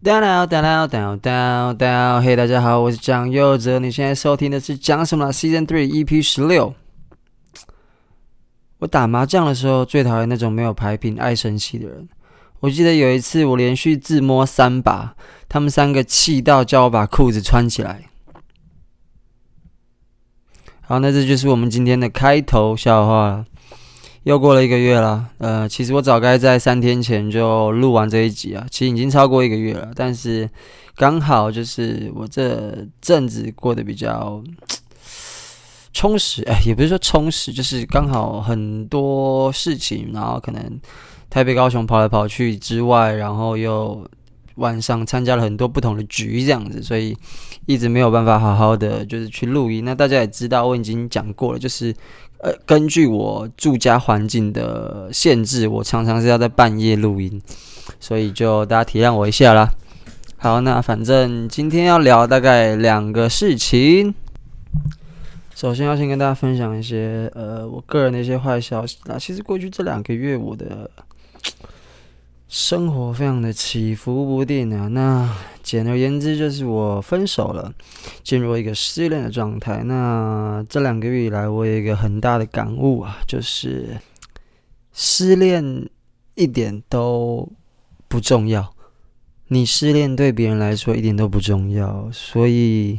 down down down down down，嘿，大家好，我是蒋佑哲，你现在收听的是讲什么 Season Three EP 十六。我打麻将的时候最讨厌那种没有牌品、爱生气的人。我记得有一次我连续自摸三把，他们三个气到叫我把裤子穿起来。好，那这就是我们今天的开头笑话了。又过了一个月了，呃，其实我早该在三天前就录完这一集啊，其实已经超过一个月了，但是刚好就是我这阵子过得比较充实，哎，也不是说充实，就是刚好很多事情，然后可能台北、高雄跑来跑去之外，然后又晚上参加了很多不同的局，这样子，所以一直没有办法好好的就是去录音。那大家也知道，我已经讲过了，就是。呃，根据我住家环境的限制，我常常是要在半夜录音，所以就大家体谅我一下啦。好，那反正今天要聊大概两个事情。首先要先跟大家分享一些呃我个人的一些坏消息。那其实过去这两个月我的。生活非常的起伏不定啊。那简而言之，就是我分手了，进入一个失恋的状态。那这两个月以来，我有一个很大的感悟啊，就是失恋一点都不重要。你失恋对别人来说一点都不重要，所以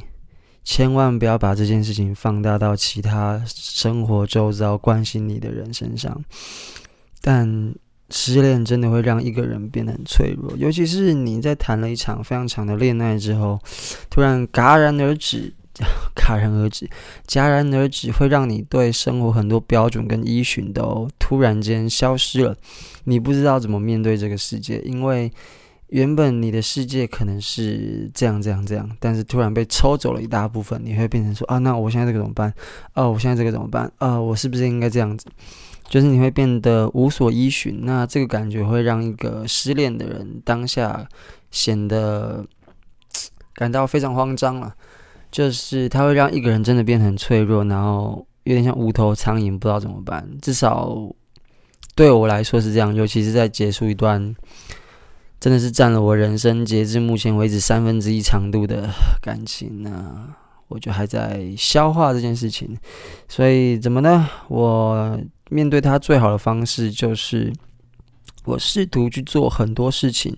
千万不要把这件事情放大到其他生活周遭关心你的人身上。但失恋真的会让一个人变得很脆弱，尤其是你在谈了一场非常长的恋爱之后，突然戛然而止，戛然而止，戛然而止，会让你对生活很多标准跟依循都突然间消失了。你不知道怎么面对这个世界，因为原本你的世界可能是这样这样这样，但是突然被抽走了一大部分，你会变成说啊，那我现在这个怎么办？哦，我现在这个怎么办？啊，我是不是应该这样子？就是你会变得无所依循，那这个感觉会让一个失恋的人当下显得 感到非常慌张了。就是他会让一个人真的变得很脆弱，然后有点像无头苍蝇，不知道怎么办。至少对我来说是这样，尤其是在结束一段真的是占了我人生截至目前为止三分之一长度的感情呢。我就还在消化这件事情，所以怎么呢？我面对他最好的方式就是，我试图去做很多事情，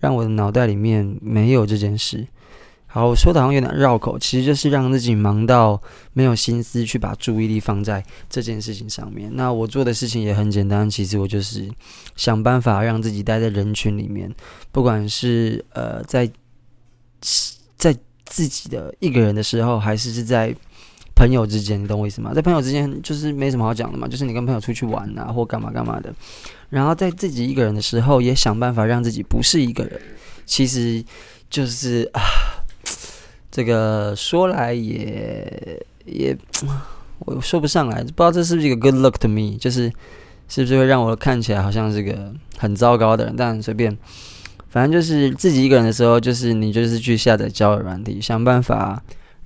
让我的脑袋里面没有这件事。好，我说的好像有点绕口，其实就是让自己忙到没有心思去把注意力放在这件事情上面。那我做的事情也很简单，其实我就是想办法让自己待在人群里面，不管是呃在在。自己的一个人的时候，还是是在朋友之间，你懂我意思吗？在朋友之间就是没什么好讲的嘛，就是你跟朋友出去玩啊，或干嘛干嘛的。然后在自己一个人的时候，也想办法让自己不是一个人。其实就是啊，这个说来也也，我说不上来，不知道这是不是一个 good luck to me，就是是不是会让我看起来好像是个很糟糕的人，但随便。反正就是自己一个人的时候，就是你就是去下载交友软体，想办法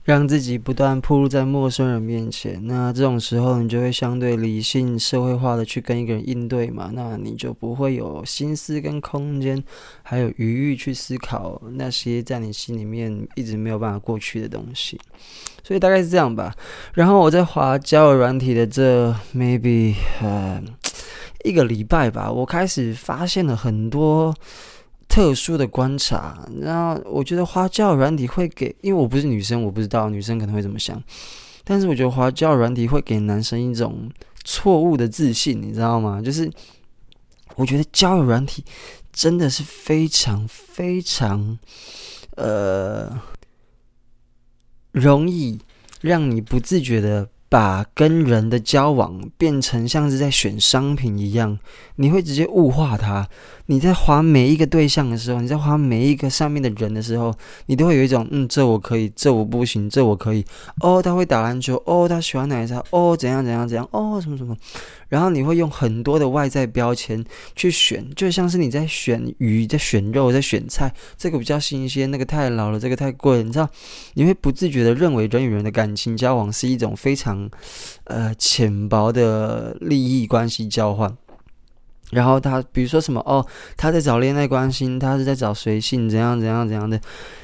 让自己不断暴露在陌生人面前。那这种时候，你就会相对理性、社会化的去跟一个人应对嘛。那你就不会有心思跟空间，还有余裕去思考那些在你心里面一直没有办法过去的东西。所以大概是这样吧。然后我在滑交友软体的这 maybe 呃一个礼拜吧，我开始发现了很多。特殊的观察，然后我觉得花椒软体会给，因为我不是女生，我不知道女生可能会怎么想，但是我觉得花椒软体会给男生一种错误的自信，你知道吗？就是我觉得交友软体真的是非常非常呃容易让你不自觉的。把跟人的交往变成像是在选商品一样，你会直接物化他。你在划每一个对象的时候，你在划每一个上面的人的时候，你都会有一种嗯，这我可以，这我不行，这我可以。哦，他会打篮球，哦，他喜欢奶茶，哦，怎样怎样怎样，哦，什么什么。然后你会用很多的外在标签去选，就像是你在选鱼、在选肉、在选菜，这个比较新鲜，那个太老了，这个太贵了，你知道？你会不自觉的认为人与人的感情交往是一种非常呃浅薄的利益关系交换。然后他比如说什么哦，他在找恋爱关系，他是在找随性，怎样怎样怎样的，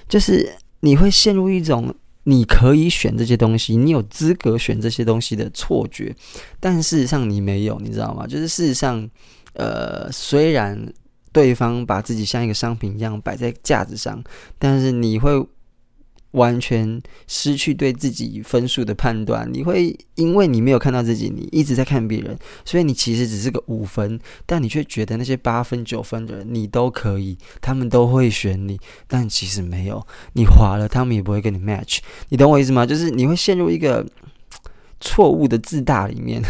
就是你会陷入一种你可以选这些东西，你有资格选这些东西的错觉，但事实上你没有，你知道吗？就是事实上，呃，虽然对方把自己像一个商品一样摆在架子上，但是你会。完全失去对自己分数的判断，你会因为你没有看到自己，你一直在看别人，所以你其实只是个五分，但你却觉得那些八分、九分的人你都可以，他们都会选你，但其实没有，你滑了，他们也不会跟你 match，你懂我意思吗？就是你会陷入一个错误的自大里面。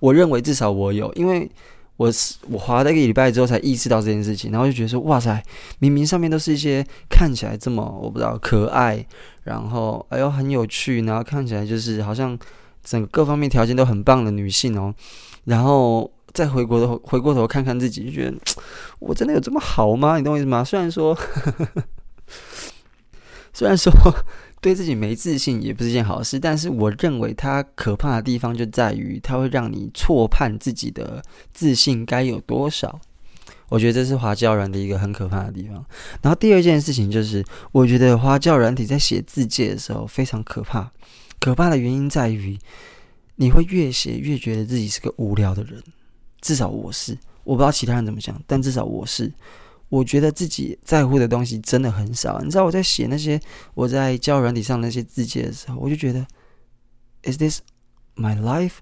我认为至少我有，因为。我是我滑了一个礼拜之后才意识到这件事情，然后就觉得说，哇塞，明明上面都是一些看起来这么我不知道可爱，然后哎呦很有趣，然后看起来就是好像整个各方面条件都很棒的女性哦，然后再回过头回过头看看自己，就觉得我真的有这么好吗？你懂我意思吗？虽然说，虽然说。对自己没自信也不是件好事，但是我认为它可怕的地方就在于它会让你错判自己的自信该有多少。我觉得这是滑交软的一个很可怕的地方。然后第二件事情就是，我觉得滑交软体在写字界的时候非常可怕。可怕的原因在于，你会越写越觉得自己是个无聊的人。至少我是，我不知道其他人怎么想，但至少我是。我觉得自己在乎的东西真的很少。你知道我在写那些我在教软体上那些字节的时候，我就觉得，Is this my life？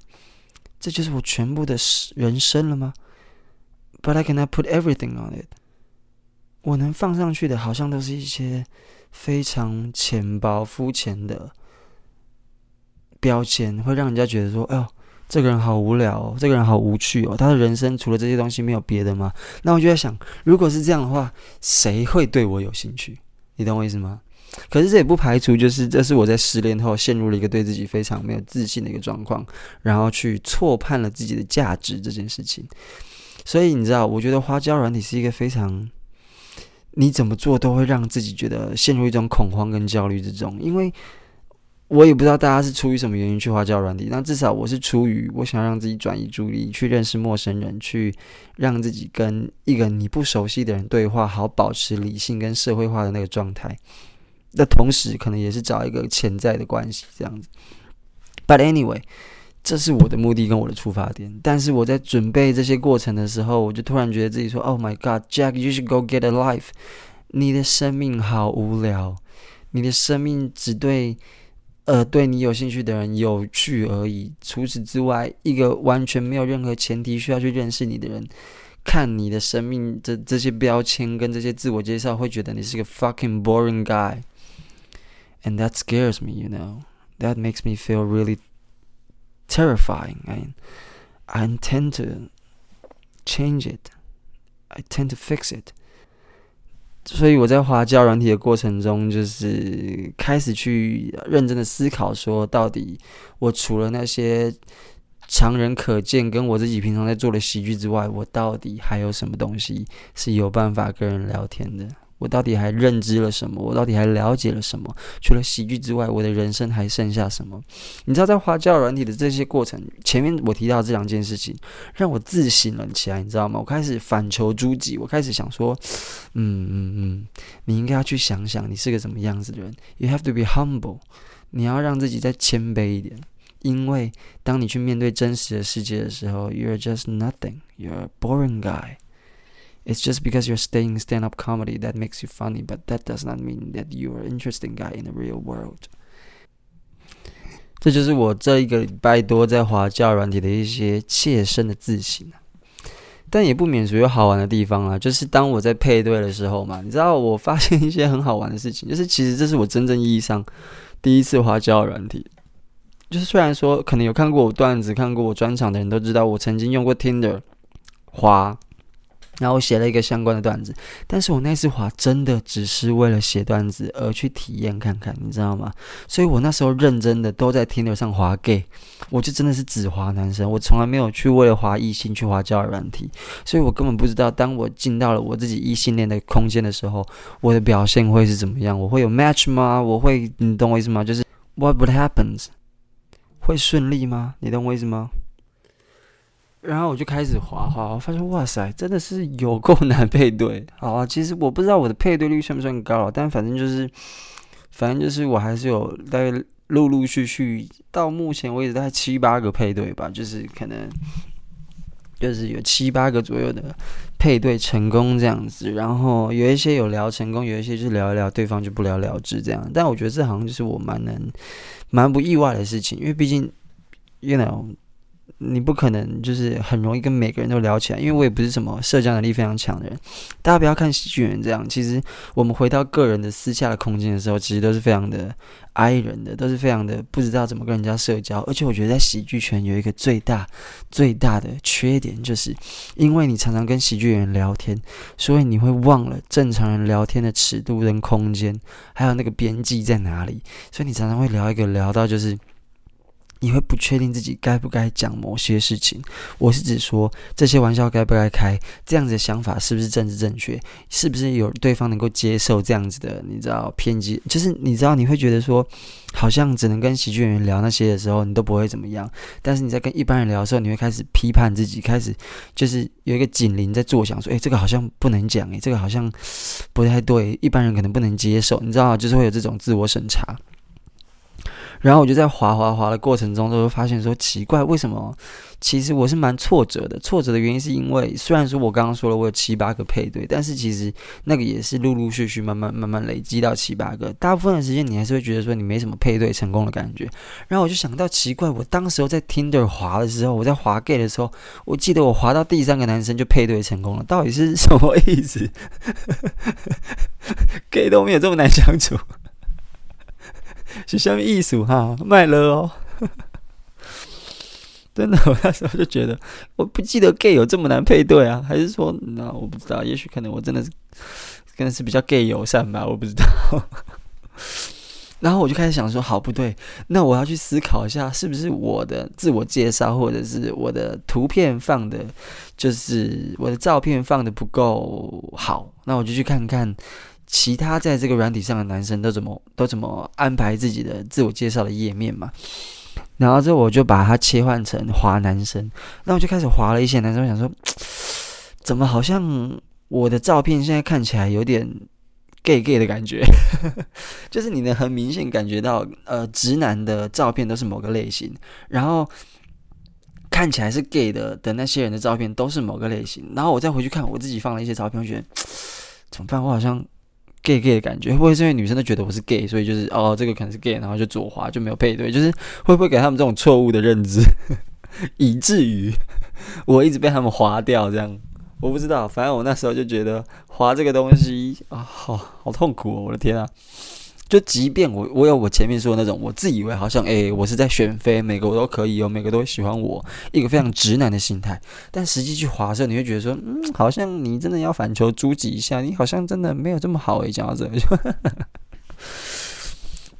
这就是我全部的人生了吗？But I cannot put everything on it。我能放上去的，好像都是一些非常浅薄、肤浅的标签，会让人家觉得说，哎呦。这个人好无聊哦，这个人好无趣哦，他的人生除了这些东西没有别的吗？那我就在想，如果是这样的话，谁会对我有兴趣？你懂我意思吗？可是这也不排除，就是这是我在失恋后陷入了一个对自己非常没有自信的一个状况，然后去错判了自己的价值这件事情。所以你知道，我觉得花椒软体是一个非常，你怎么做都会让自己觉得陷入一种恐慌跟焦虑之中，因为。我也不知道大家是出于什么原因去滑交友软体，但至少我是出于我想让自己转移注意力，去认识陌生人，去让自己跟一个你不熟悉的人对话，好保持理性跟社会化的那个状态。那同时可能也是找一个潜在的关系这样子。But anyway，这是我的目的跟我的出发点。但是我在准备这些过程的时候，我就突然觉得自己说：“Oh my God, Jack, you should go get a life。你的生命好无聊，你的生命只对。”呃，对你有兴趣的人有趣而已。除此之外，一个完全没有任何前提需要去认识你的人，看你的生命这这些标签跟这些自我介绍，会觉得你是个 fucking boring guy。And that scares me, you know. That makes me feel really terrifying. And I intend to change it. I tend to fix it. 所以我在滑胶软体的过程中，就是开始去认真的思考，说到底，我除了那些常人可见跟我自己平常在做的喜剧之外，我到底还有什么东西是有办法跟人聊天的？我到底还认知了什么？我到底还了解了什么？除了喜剧之外，我的人生还剩下什么？你知道，在滑交友软体的这些过程，前面我提到这两件事情，让我自省了起来，你知道吗？我开始反求诸己，我开始想说，嗯嗯嗯，你应该要去想想，你是个什么样子的人。You have to be humble，你要让自己再谦卑一点，因为当你去面对真实的世界的时候，You're just nothing，You're a boring guy。It's just because you're staying stand-up comedy that makes you funny, but that does not mean that you are interesting guy in the real world. 这就是我这一个礼拜多在滑交友软体的一些切身的自省，但也不免俗有好玩的地方啊。就是当我在配对的时候嘛，你知道我发现一些很好玩的事情，就是其实这是我真正意义上第一次滑交友软体。就是虽然说可能有看过我段子、看过我专场的人都知道，我曾经用过 Tinder 滑。然后我写了一个相关的段子，但是我那次滑真的只是为了写段子而去体验看看，你知道吗？所以我那时候认真的都在 Tinder 上滑 gay，我就真的是只滑男生，我从来没有去为了滑异性去滑交友软体，所以我根本不知道当我进到了我自己异性恋的空间的时候，我的表现会是怎么样？我会有 match 吗？我会，你懂我意思吗？就是 What would happens，会顺利吗？你懂我意思吗？然后我就开始滑滑，我发现哇塞，真的是有够难配对。好啊，其实我不知道我的配对率算不算高，但反正就是，反正就是我还是有大概陆陆续续到目前为止大概七八个配对吧，就是可能就是有七八个左右的配对成功这样子。然后有一些有聊成功，有一些就是聊一聊，对方就不了了之这样。但我觉得这好像就是我蛮能蛮不意外的事情，因为毕竟，you know。你不可能就是很容易跟每个人都聊起来，因为我也不是什么社交能力非常强的人。大家不要看喜剧人这样，其实我们回到个人的私下的空间的时候，其实都是非常的 I 人的，都是非常的不知道怎么跟人家社交。而且我觉得在喜剧圈有一个最大最大的缺点，就是因为你常常跟喜剧人聊天，所以你会忘了正常人聊天的尺度跟空间，还有那个边际在哪里。所以你常常会聊一个聊到就是。你会不确定自己该不该讲某些事情，我是指说这些玩笑该不该开，这样子的想法是不是政治正确，是不是有对方能够接受这样子的，你知道偏激，就是你知道你会觉得说，好像只能跟喜剧演员聊那些的时候，你都不会怎么样，但是你在跟一般人聊的时候，你会开始批判自己，开始就是有一个警铃在作响，说，诶，这个好像不能讲，诶，这个好像不太对，一般人可能不能接受，你知道，就是会有这种自我审查。然后我就在滑滑滑的过程中，就会发现说奇怪，为什么？其实我是蛮挫折的。挫折的原因是因为，虽然说我刚刚说了我有七八个配对，但是其实那个也是陆陆续续慢慢慢慢累积到七八个。大部分的时间你还是会觉得说你没什么配对成功的感觉。然后我就想到奇怪，我当时候在 Tinder 滑的时候，我在滑 gay 的时候，我记得我滑到第三个男生就配对成功了，到底是什么意思？gay 都没有这么难相处。是什么意思哈？卖了哦，真的，我那时候就觉得，我不记得 gay 有这么难配对啊，还是说，那我不知道，也许可能我真的是，可能是比较 gay 友善吧，我不知道。然后我就开始想说，好不对，那我要去思考一下，是不是我的自我介绍，或者是我的图片放的，就是我的照片放的不够好，那我就去看看。其他在这个软体上的男生都怎么都怎么安排自己的自我介绍的页面嘛？然后之后我就把它切换成滑男生，那我就开始滑了一些男生，我想说，怎么好像我的照片现在看起来有点 gay gay 的感觉？就是你能很明显感觉到，呃，直男的照片都是某个类型，然后看起来是 gay 的的那些人的照片都是某个类型，然后我再回去看我自己放了一些照片，我觉得怎么办？我好像。Gay gay 的感觉，会不会是因为女生都觉得我是 gay，所以就是哦，这个可能是 gay，然后就左滑就没有配对，就是会不会给他们这种错误的认知，以至于 我一直被他们划掉这样？我不知道，反正我那时候就觉得滑这个东西啊，好好痛苦哦，我的天啊！就即便我我有我前面说的那种，我自以为好像诶、我是在选妃，每个我都可以有，每个都会喜欢我，一个非常直男的心态。但实际去划的时候，你会觉得说，嗯，好像你真的要反求诸己一下，你好像真的没有这么好诶。讲到这，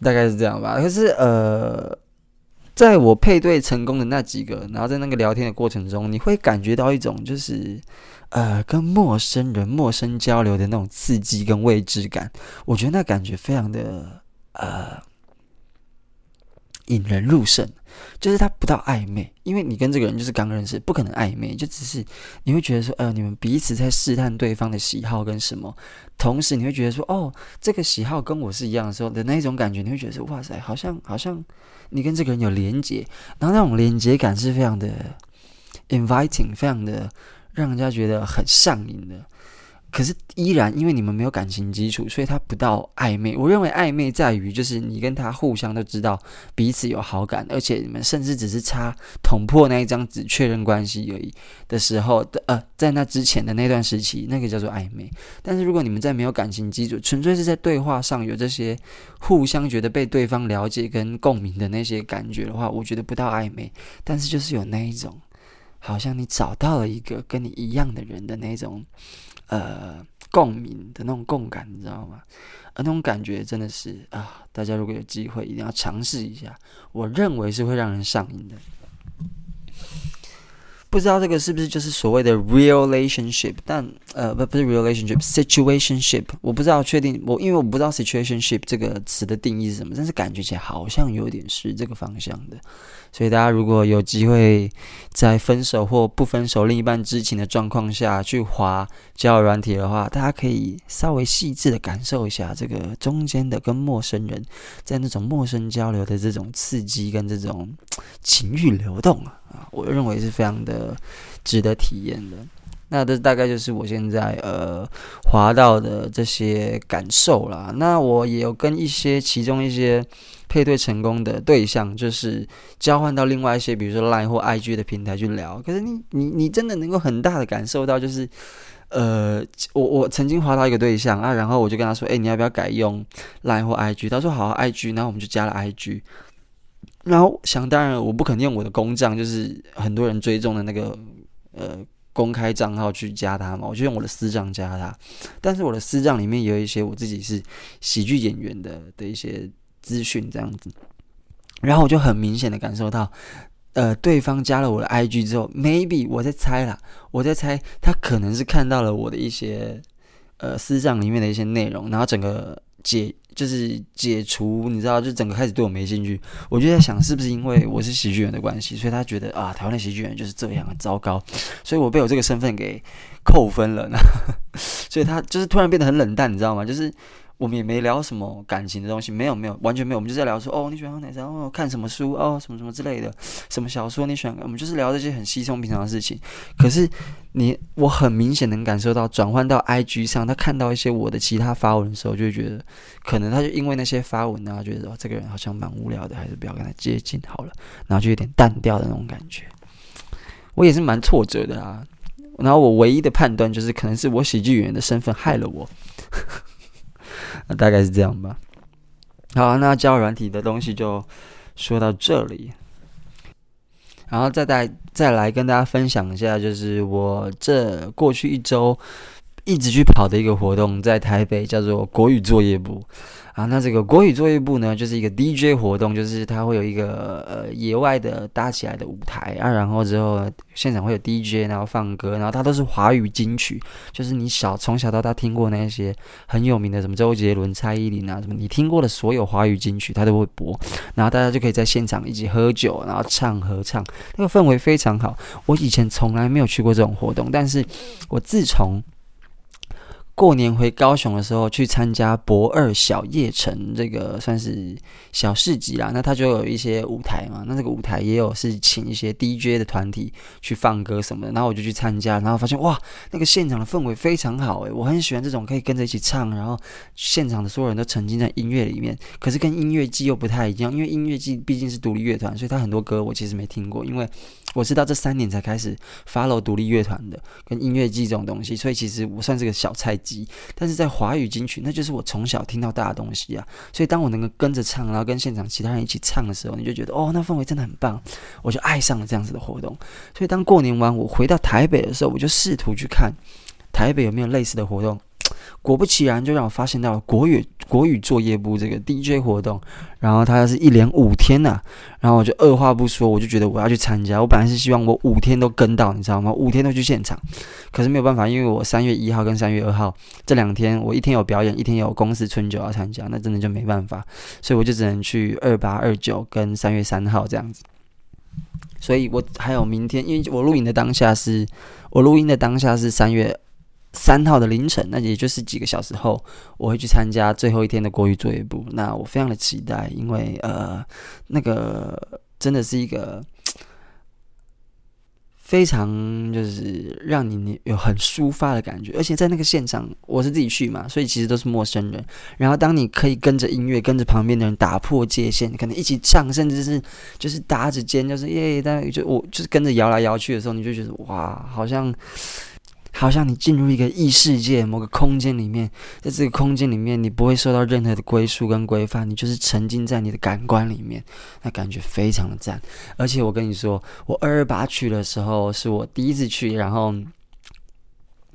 大概是这样吧。可是呃，在我配对成功的那几个，然后在那个聊天的过程中，你会感觉到一种就是。呃，跟陌生人、陌生交流的那种刺激跟未知感，我觉得那感觉非常的呃引人入胜。就是他不到暧昧，因为你跟这个人就是刚认识，不可能暧昧，就只是你会觉得说，呃，你们彼此在试探对方的喜好跟什么，同时你会觉得说，哦，这个喜好跟我是一样的时候的那种感觉，你会觉得说，哇塞，好像好像你跟这个人有连结，然后那种连结感是非常的 inviting，非常的。让人家觉得很上瘾的，可是依然因为你们没有感情基础，所以他不到暧昧。我认为暧昧在于，就是你跟他互相都知道彼此有好感，而且你们甚至只是差捅破那一张纸确认关系而已的时候的，呃，在那之前的那段时期，那个叫做暧昧。但是如果你们在没有感情基础，纯粹是在对话上有这些互相觉得被对方了解跟共鸣的那些感觉的话，我觉得不到暧昧，但是就是有那一种。好像你找到了一个跟你一样的人的那种，呃，共鸣的那种共感，你知道吗？而那种感觉真的是啊，大家如果有机会，一定要尝试一下。我认为是会让人上瘾的。不知道这个是不是就是所谓的 relationship，但呃不不是 relationship，situationship，我不知道确定我因为我不知道 situationship 这个词的定义是什么，但是感觉起来好像有点是这个方向的。所以大家如果有机会在分手或不分手、另一半知情的状况下去滑交友软体的话，大家可以稍微细致的感受一下这个中间的跟陌生人在那种陌生交流的这种刺激跟这种情欲流动啊，我认为是非常的值得体验的。那这大概就是我现在呃滑到的这些感受啦。那我也有跟一些其中一些配对成功的对象，就是交换到另外一些，比如说 Line 或 IG 的平台去聊。可是你你你真的能够很大的感受到，就是呃，我我曾经滑到一个对象啊，然后我就跟他说，诶，你要不要改用 Line 或 IG？他说好，IG，然后我们就加了 IG。然后想当然，我不肯用我的公账，就是很多人追踪的那个呃。公开账号去加他嘛，我就用我的私账加他。但是我的私账里面有一些我自己是喜剧演员的的一些资讯这样子。然后我就很明显的感受到，呃，对方加了我的 IG 之后，maybe 我在猜啦，我在猜他可能是看到了我的一些呃私账里面的一些内容，然后整个解。就是解除，你知道，就整个开始对我没兴趣。我就在想，是不是因为我是喜剧人的关系，所以他觉得啊，台湾的喜剧人就是这样，很糟糕，所以我被我这个身份给扣分了呢。所以他就是突然变得很冷淡，你知道吗？就是。我们也没聊什么感情的东西，没有没有，完全没有。我们就在聊说，哦，你喜欢喝奶茶，哦，看什么书，哦，什么什么之类的，什么小说你喜欢？我们就是聊这些很稀松平常的事情。可是你，我很明显能感受到，转换到 IG 上，他看到一些我的其他发文的时候，就会觉得，可能他就因为那些发文啊，觉得哦，这个人好像蛮无聊的，还是不要跟他接近好了，然后就有点淡掉的那种感觉。我也是蛮挫折的啊。然后我唯一的判断就是，可能是我喜剧演员的身份害了我。大概是这样吧。好，那教软体的东西就说到这里，然后再带再来跟大家分享一下，就是我这过去一周一直去跑的一个活动，在台北叫做国语作业部。啊，那这个国语作业部呢，就是一个 DJ 活动，就是它会有一个呃野外的搭起来的舞台啊，然后之后现场会有 DJ，然后放歌，然后它都是华语金曲，就是你小从小到大听过那些很有名的什么周杰伦、蔡依林啊，什么你听过的所有华语金曲，它都会播，然后大家就可以在现场一起喝酒，然后唱合唱，那个氛围非常好。我以前从来没有去过这种活动，但是我自从过年回高雄的时候，去参加博二小夜城，这个算是小市集啦。那他就有一些舞台嘛，那这个舞台也有是请一些 DJ 的团体去放歌什么的。然后我就去参加，然后发现哇，那个现场的氛围非常好诶，我很喜欢这种可以跟着一起唱，然后现场的所有人都沉浸在音乐里面。可是跟音乐季又不太一样，因为音乐季毕竟是独立乐团，所以他很多歌我其实没听过，因为我是到这三年才开始 follow 独立乐团的跟音乐季这种东西，所以其实我算是个小菜。但是在华语金曲，那就是我从小听到大的东西啊，所以当我能够跟着唱，然后跟现场其他人一起唱的时候，你就觉得哦，那氛围真的很棒，我就爱上了这样子的活动。所以当过年完我回到台北的时候，我就试图去看台北有没有类似的活动。果不其然，就让我发现到了国语国语作业部这个 DJ 活动，然后它是一连五天呐、啊，然后我就二话不说，我就觉得我要去参加。我本来是希望我五天都跟到，你知道吗？五天都去现场，可是没有办法，因为我三月一号跟三月二号这两天，我一天有表演，一天有公司春酒要参加，那真的就没办法，所以我就只能去二八二九跟三月三号这样子。所以我还有明天，因为我录影的当下是，我录音的当下是三月。三号的凌晨，那也就是几个小时后，我会去参加最后一天的国语作业部。那我非常的期待，因为呃，那个真的是一个 非常就是让你有很抒发的感觉。而且在那个现场，我是自己去嘛，所以其实都是陌生人。然后当你可以跟着音乐，跟着旁边的人打破界限，可能一起唱，甚至是就是搭着肩，就是耶，但就我就是跟着摇来摇去的时候，你就觉得哇，好像。好像你进入一个异世界，某个空间里面，在这个空间里面，你不会受到任何的归宿跟规范，你就是沉浸在你的感官里面，那感觉非常的赞。而且我跟你说，我二二八去的时候是我第一次去，然后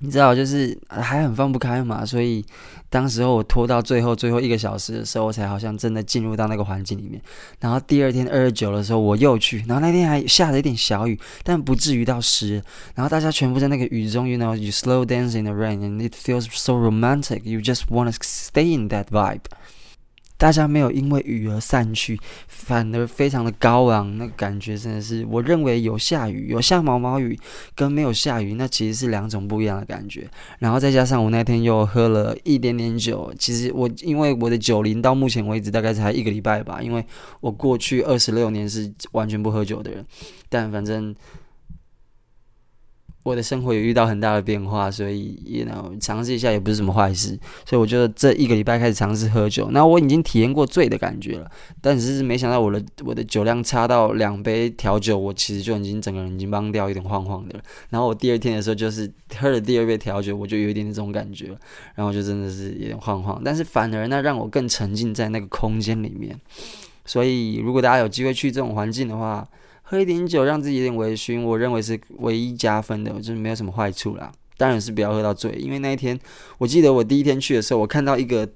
你知道，就是还很放不开嘛，所以当时候我拖到最后最后一个小时的时候，我才好像真的进入到那个环境里面。然后第二天二十九的时候，我又去，然后那天还下了一点小雨，但不至于到湿。然后大家全部在那个雨中，you know, you slow dance in the rain and it feels so romantic. You just wanna stay in that vibe. 大家没有因为雨而散去，反而非常的高昂，那感觉真的是，我认为有下雨，有下毛毛雨，跟没有下雨，那其实是两种不一样的感觉。然后再加上我那天又喝了一点点酒，其实我因为我的酒龄到目前为止大概才一个礼拜吧，因为我过去二十六年是完全不喝酒的人，但反正。我的生活有遇到很大的变化，所以，you know，尝试一下也不是什么坏事。所以我觉得这一个礼拜开始尝试喝酒，那我已经体验过醉的感觉了，但是没想到我的我的酒量差到两杯调酒，我其实就已经整个人已经懵掉，有点晃晃的了。然后我第二天的时候，就是喝了第二杯调酒，我就有一点那种感觉，然后就真的是有点晃晃，但是反而呢让我更沉浸在那个空间里面。所以，如果大家有机会去这种环境的话，喝一点酒，让自己有点微醺，我认为是唯一加分的，就是没有什么坏处啦。当然是不要喝到醉，因为那一天，我记得我第一天去的时候，我看到一个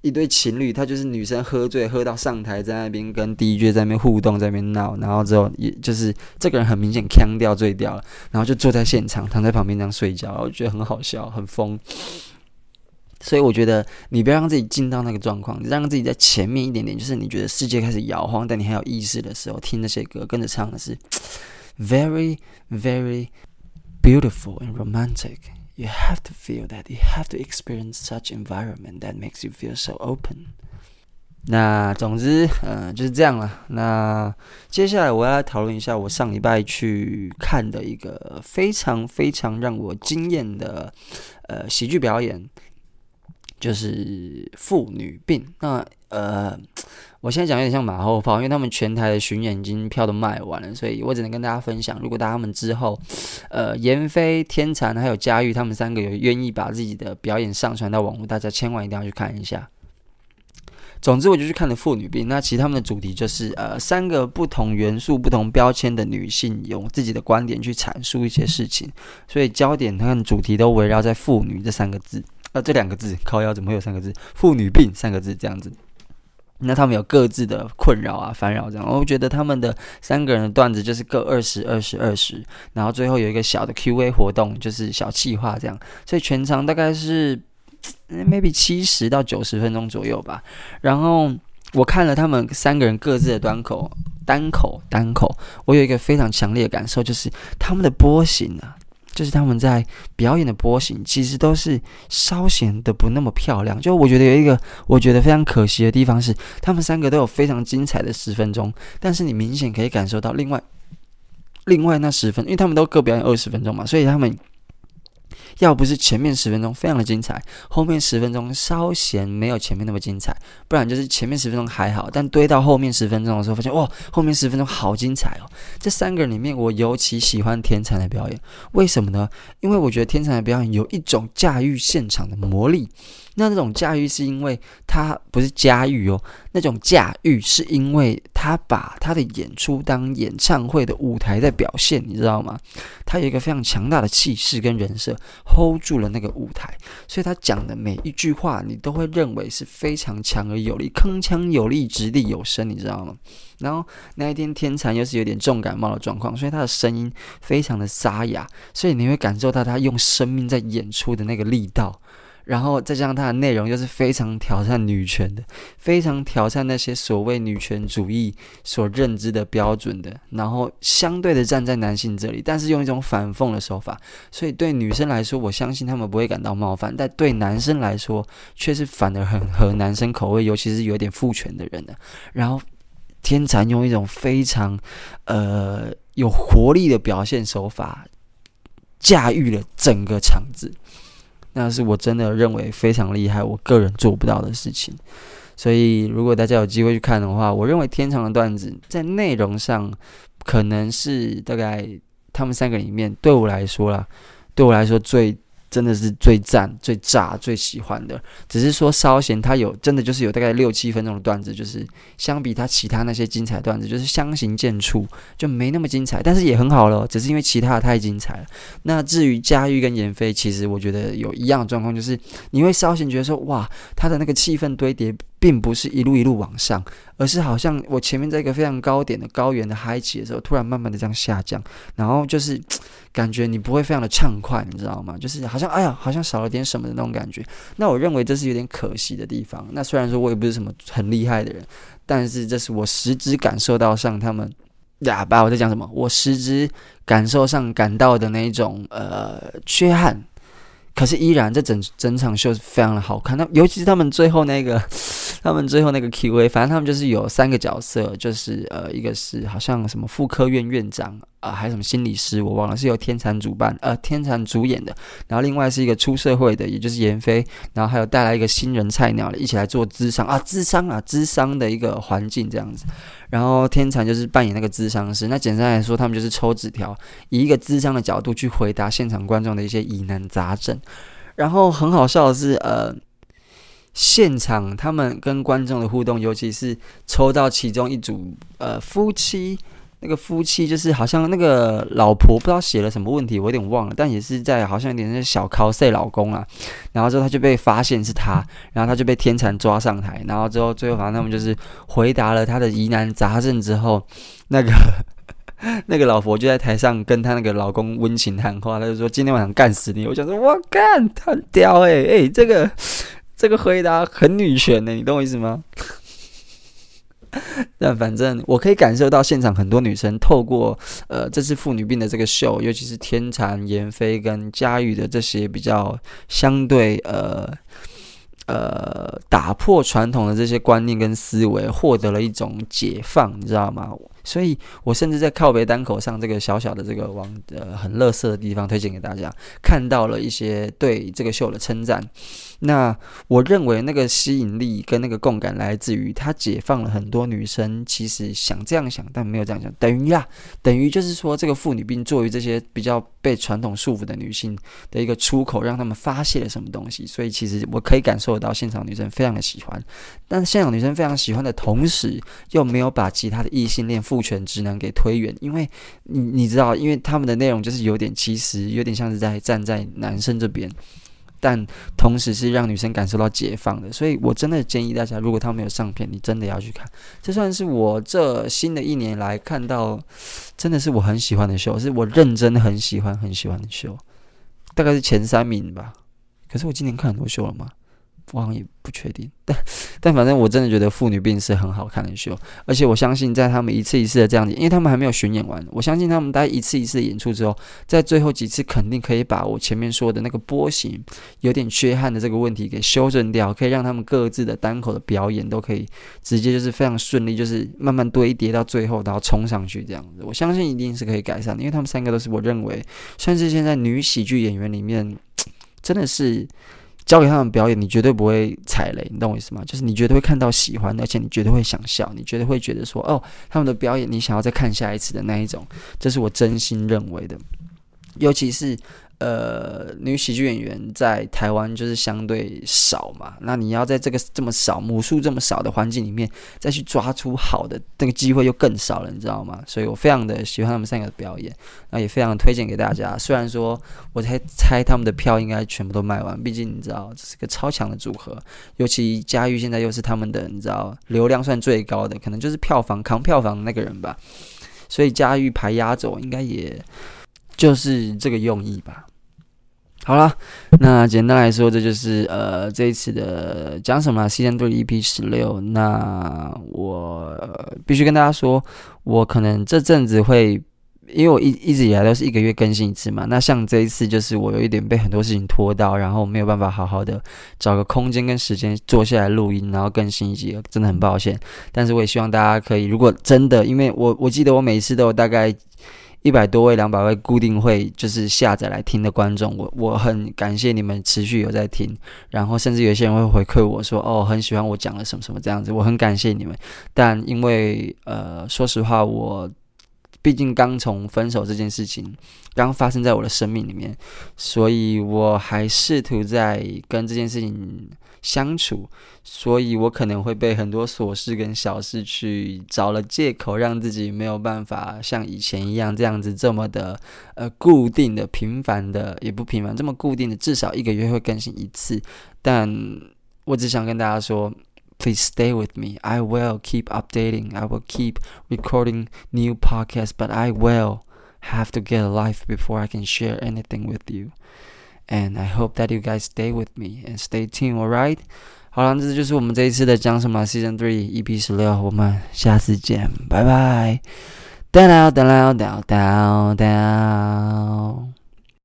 一对情侣，他就是女生喝醉，喝到上台，在那边跟 DJ 在那边互动，在那边闹，然后之后也就是这个人很明显锵掉醉掉了，然后就坐在现场，躺在旁边这样睡觉，我觉得很好笑，很疯。所以我觉得你不要让自己进到那个状况，你让自己在前面一点点，就是你觉得世界开始摇晃，但你还有意识的时候，听那些歌，跟着唱的是 very very beautiful and romantic. You have to feel that. You have to experience such environment that makes you feel so open. 那总之，呃，就是这样了。那接下来我要来讨论一下我上礼拜去看的一个非常非常让我惊艳的呃喜剧表演。就是妇女病。那呃，我现在讲有点像马后炮，因为他们全台的巡演已经票都卖完了，所以我只能跟大家分享。如果大家们之后，呃，闫飞、天蚕还有佳玉他们三个有愿意把自己的表演上传到网络，大家千万一定要去看一下。总之，我就去看了妇女病。那其实他们的主题就是呃，三个不同元素、不同标签的女性，用自己的观点去阐述一些事情，所以焦点他们主题都围绕在“妇女”这三个字。呃，这两个字，靠腰怎么会有三个字？妇女病三个字这样子。那他们有各自的困扰啊、烦扰这样。我觉得他们的三个人的段子就是各二十、二十、二十，然后最后有一个小的 Q&A 活动，就是小企划这样。所以全长大概是 maybe 七十到九十分钟左右吧。然后我看了他们三个人各自的端口、单口、单口，我有一个非常强烈的感受，就是他们的波形啊。就是他们在表演的波形，其实都是稍显的不那么漂亮。就我觉得有一个我觉得非常可惜的地方是，他们三个都有非常精彩的十分钟，但是你明显可以感受到另外另外那十分，因为他们都各表演二十分钟嘛，所以他们。要不是前面十分钟非常的精彩，后面十分钟稍嫌没有前面那么精彩，不然就是前面十分钟还好，但堆到后面十分钟的时候，发现哇，后面十分钟好精彩哦！这三个人里面，我尤其喜欢天才的表演，为什么呢？因为我觉得天才的表演有一种驾驭现场的魔力。那那种驾驭是因为他不是驾驭哦，那种驾驭是因为他把他的演出当演唱会的舞台在表现，你知道吗？他有一个非常强大的气势跟人设，hold 住了那个舞台，所以他讲的每一句话，你都会认为是非常强而有力，铿锵有力，掷地有声，你知道吗？然后那一天天蚕又是有点重感冒的状况，所以他的声音非常的沙哑，所以你会感受到他用生命在演出的那个力道。然后再加上它的内容又是非常挑战女权的，非常挑战那些所谓女权主义所认知的标准的，然后相对的站在男性这里，但是用一种反讽的手法，所以对女生来说，我相信他们不会感到冒犯，但对男生来说，却是反而很合男生口味，尤其是有点父权的人的。然后天蚕用一种非常呃有活力的表现手法，驾驭了整个场子。那是我真的认为非常厉害，我个人做不到的事情。所以，如果大家有机会去看的话，我认为天长的段子在内容上可能是大概他们三个里面对我来说啦，对我来说最真的是最赞、最炸、最喜欢的。只是说稍嫌他有真的就是有大概六七分钟的段子，就是相比他其他那些精彩段子，就是相形见绌，就没那么精彩，但是也很好了。只是因为其他的太精彩了。那至于佳玉跟闫飞，其实我觉得有一样的状况，就是你会稍嫌觉得说，哇，他的那个气氛堆叠。并不是一路一路往上，而是好像我前面在一个非常高点的高原的嗨起的时候，突然慢慢的这样下降，然后就是 感觉你不会非常的畅快，你知道吗？就是好像哎呀，好像少了点什么的那种感觉。那我认为这是有点可惜的地方。那虽然说我也不是什么很厉害的人，但是这是我实质感受到上他们哑巴我在讲什么？我实质感受上感到的那一种呃缺憾。可是依然，这整整场秀是非常的好看。那尤其是他们最后那个，他们最后那个 Q&A，反正他们就是有三个角色，就是呃，一个是好像什么妇科院院长。啊、还有什么心理师，我忘了，是由天蚕主办，呃，天蚕主演的。然后另外是一个出社会的，也就是闫飞，然后还有带来一个新人菜鸟，一起来做智商啊，智商啊，智商的一个环境这样子。然后天蚕就是扮演那个智商师。那简单来说，他们就是抽纸条，以一个智商的角度去回答现场观众的一些疑难杂症。然后很好笑的是，呃，现场他们跟观众的互动，尤其是抽到其中一组呃夫妻。那个夫妻就是好像那个老婆不知道写了什么问题，我有点忘了，但也是在好像有点那小 cos 老公啊，然后之后他就被发现是他，然后他就被天蚕抓上台，然后之后最后反正他们就是回答了他的疑难杂症之后，那个 那个老婆就在台上跟他那个老公温情谈话，他就说今天晚上干死你，我想说我干很屌诶、欸，诶、欸，这个这个回答很女权的、欸，你懂我意思吗？但反正我可以感受到现场很多女生透过呃这次妇女病的这个秀，尤其是天蚕、闫飞跟佳玉的这些比较相对呃呃打破传统的这些观念跟思维，获得了一种解放，你知道吗？所以我甚至在靠北单口上这个小小的这个网呃很乐色的地方推荐给大家，看到了一些对这个秀的称赞。那我认为那个吸引力跟那个共感来自于他解放了很多女生，其实想这样想但没有这样想，等于呀，等于就是说这个妇女病作为这些比较被传统束缚的女性的一个出口，让他们发泄了什么东西。所以其实我可以感受到现场女生非常的喜欢，但现场女生非常喜欢的同时，又没有把其他的异性恋父权职能给推远，因为你你知道，因为他们的内容就是有点其实有点像是在站在男生这边。但同时是让女生感受到解放的，所以我真的建议大家，如果他没有上片，你真的要去看。这算是我这新的一年来看到，真的是我很喜欢的秀，是我认真很喜欢很喜欢的秀，大概是前三名吧。可是我今年看很多秀了嘛？我好像也不确定，但但反正我真的觉得妇女病是很好看的秀，而且我相信在他们一次一次的这样子，因为他们还没有巡演完，我相信他们待一次一次的演出之后，在最后几次肯定可以把我前面说的那个波形有点缺憾的这个问题给修正掉，可以让他们各自的单口的表演都可以直接就是非常顺利，就是慢慢堆叠到最后，然后冲上去这样子，我相信一定是可以改善的，因为他们三个都是我认为算是现在女喜剧演员里面真的是。交给他们表演，你绝对不会踩雷，你懂我意思吗？就是你绝对会看到喜欢，而且你绝对会想笑，你绝对会觉得说，哦，他们的表演你想要再看下一次的那一种，这是我真心认为的，尤其是。呃，女喜剧演员在台湾就是相对少嘛，那你要在这个这么少母数这么少的环境里面，再去抓出好的那个机会又更少了，你知道吗？所以我非常的喜欢他们三个的表演，那也非常推荐给大家。虽然说我猜猜他们的票应该全部都卖完，毕竟你知道这是个超强的组合，尤其佳玉现在又是他们的你知道流量算最高的，可能就是票房扛票房的那个人吧，所以佳玉排压轴应该也就是这个用意吧。好了，那简单来说，这就是呃这一次的讲什么 Season 3 EP 十六。那我、必须跟大家说，我可能这阵子会，因为我一一直以来都是一个月更新一次嘛。那像这一次，就是我有一点被很多事情拖到，然后没有办法好好的找个空间跟时间坐下来录音，然后更新一集，真的很抱歉。但是我也希望大家可以，如果真的，因为我我记得我每一次都有大概。一百多位、两百位固定会就是下载来听的观众，我我很感谢你们持续有在听，然后甚至有些人会回馈我说，哦，很喜欢我讲了什么什么这样子，我很感谢你们。但因为呃，说实话，我毕竟刚从分手这件事情刚发生在我的生命里面，所以我还试图在跟这件事情相处，所以我可能会被很多琐事跟小事去找了借口，让自己没有办法像以前一样这样子这么的呃固定的、频繁的，也不频繁，这么固定的，至少一个月会更新一次。但我只想跟大家说。Please stay with me. I will keep updating. I will keep recording new podcasts, but I will have to get a life before I can share anything with you. And I hope that you guys stay with me and stay tuned, alright? 好了，这就是我们这一次的讲什么 Season Three EP 十六，我们下次见，拜拜。Down, down, down, down, down, down.